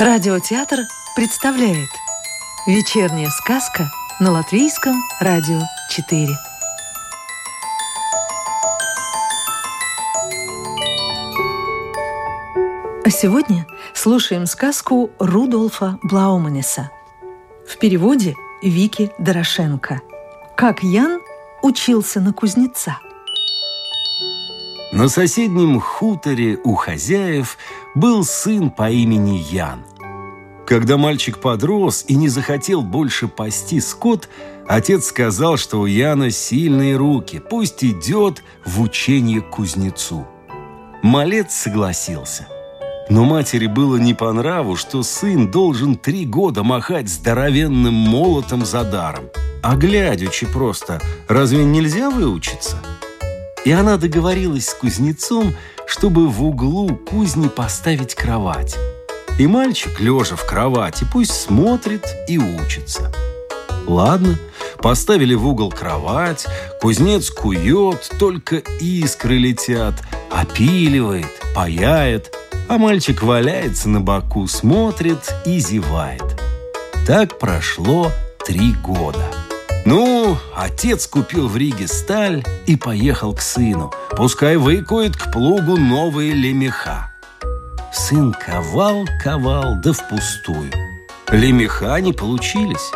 Радиотеатр представляет Вечерняя сказка на Латвийском радио 4 А сегодня слушаем сказку Рудольфа Блауманеса В переводе Вики Дорошенко. Как Ян учился на кузнеца На соседнем хуторе у хозяев был сын по имени Ян. Когда мальчик подрос и не захотел больше пасти скот, отец сказал, что у Яна сильные руки, пусть идет в учение кузнецу. Малец согласился. Но матери было не по нраву, что сын должен три года махать здоровенным молотом за даром. А глядячи просто, разве нельзя выучиться? И она договорилась с кузнецом, чтобы в углу кузни поставить кровать. И мальчик, лежа в кровати, пусть смотрит и учится. Ладно, поставили в угол кровать, кузнец кует, только искры летят, опиливает, паяет, а мальчик валяется на боку, смотрит и зевает. Так прошло три года. Ну, отец купил в Риге сталь и поехал к сыну. Пускай выкует к плугу новые лемеха. Сын ковал, ковал, да впустую. Лемеха не получились.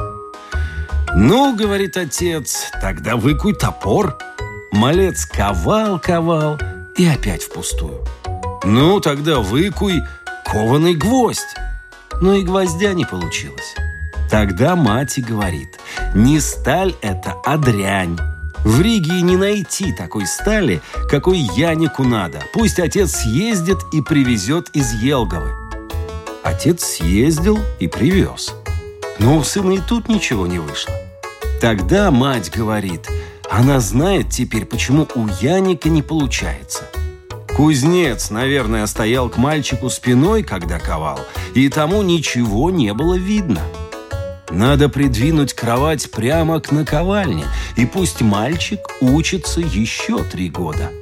«Ну, — говорит отец, — тогда выкуй топор». Малец ковал, ковал и опять впустую. «Ну, тогда выкуй кованый гвоздь». Но и гвоздя не получилось. Тогда мать и говорит, не сталь это, а дрянь. В Риге не найти такой стали, какой Янику надо. Пусть отец съездит и привезет из Елговы. Отец съездил и привез. Но у сына и тут ничего не вышло. Тогда мать говорит, она знает теперь, почему у Яника не получается. Кузнец, наверное, стоял к мальчику спиной, когда ковал, и тому ничего не было видно. Надо придвинуть кровать прямо к наковальне, и пусть мальчик учится еще три года.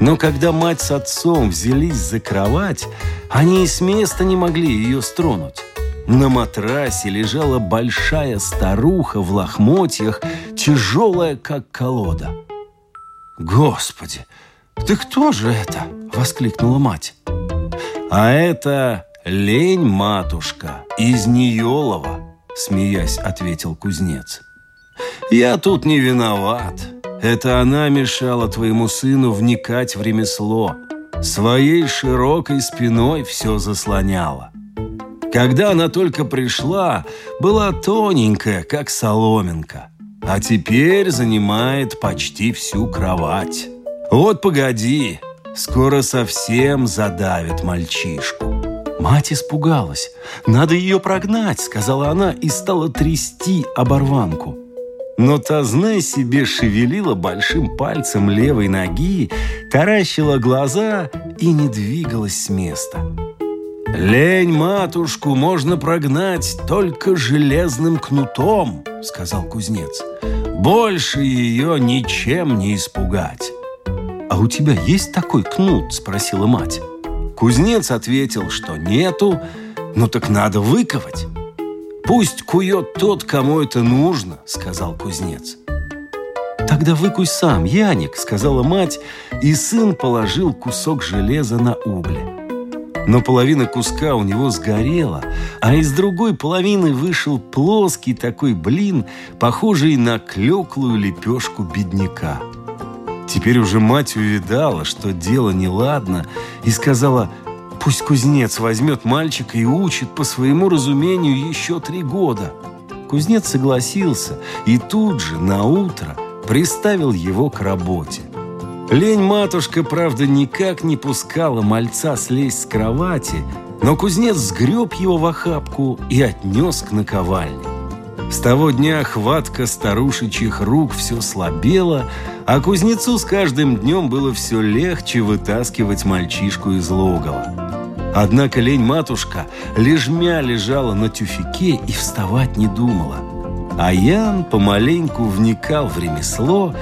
Но когда мать с отцом взялись за кровать, они и с места не могли ее стронуть. На матрасе лежала большая старуха в лохмотьях, тяжелая, как колода. «Господи, ты кто же это?» — воскликнула мать. «А это лень-матушка из Ниелова», смеясь, ответил кузнец. «Я тут не виноват. Это она мешала твоему сыну вникать в ремесло. Своей широкой спиной все заслоняла. Когда она только пришла, была тоненькая, как соломинка, а теперь занимает почти всю кровать. Вот погоди, скоро совсем задавит мальчишку». Мать испугалась. «Надо ее прогнать», — сказала она и стала трясти оборванку. Но та, зная себе, шевелила большим пальцем левой ноги, таращила глаза и не двигалась с места. «Лень матушку можно прогнать только железным кнутом», — сказал кузнец. «Больше ее ничем не испугать». «А у тебя есть такой кнут?» — спросила мать. Кузнец ответил, что нету, ну так надо выковать. «Пусть кует тот, кому это нужно», — сказал кузнец. «Тогда выкуй сам, Яник», — сказала мать, и сын положил кусок железа на угли. Но половина куска у него сгорела, а из другой половины вышел плоский такой блин, похожий на клеклую лепешку бедняка. Теперь уже мать увидала, что дело неладно, и сказала, пусть кузнец возьмет мальчика и учит по своему разумению еще три года. Кузнец согласился и тут же, на утро, приставил его к работе. Лень-матушка, правда, никак не пускала мальца слезть с кровати, но кузнец сгреб его в охапку и отнес к наковальне. С того дня хватка старушечьих рук все слабела, а кузнецу с каждым днем было все легче вытаскивать мальчишку из логова. Однако лень-матушка лежмя лежала на тюфике и вставать не думала. А Ян помаленьку вникал в ремесло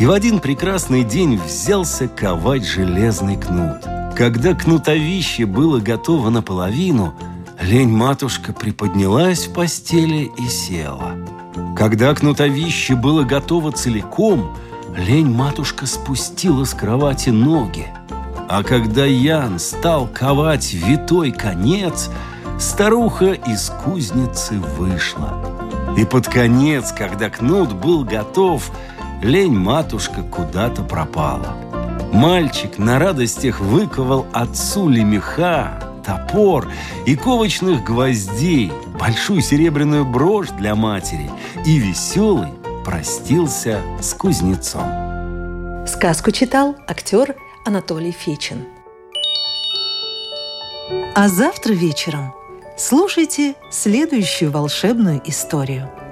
и в один прекрасный день взялся ковать железный кнут. Когда кнутовище было готово наполовину – Лень-матушка приподнялась в постели и села. Когда кнутовище было готово целиком, лень-матушка спустила с кровати ноги. А когда Ян стал ковать витой конец, старуха из кузницы вышла. И под конец, когда кнут был готов, лень-матушка куда-то пропала. Мальчик на радостях выковал отцу лемеха, топор и ковочных гвоздей, большую серебряную брошь для матери и веселый простился с кузнецом. Сказку читал актер Анатолий Фечин. А завтра вечером слушайте следующую волшебную историю –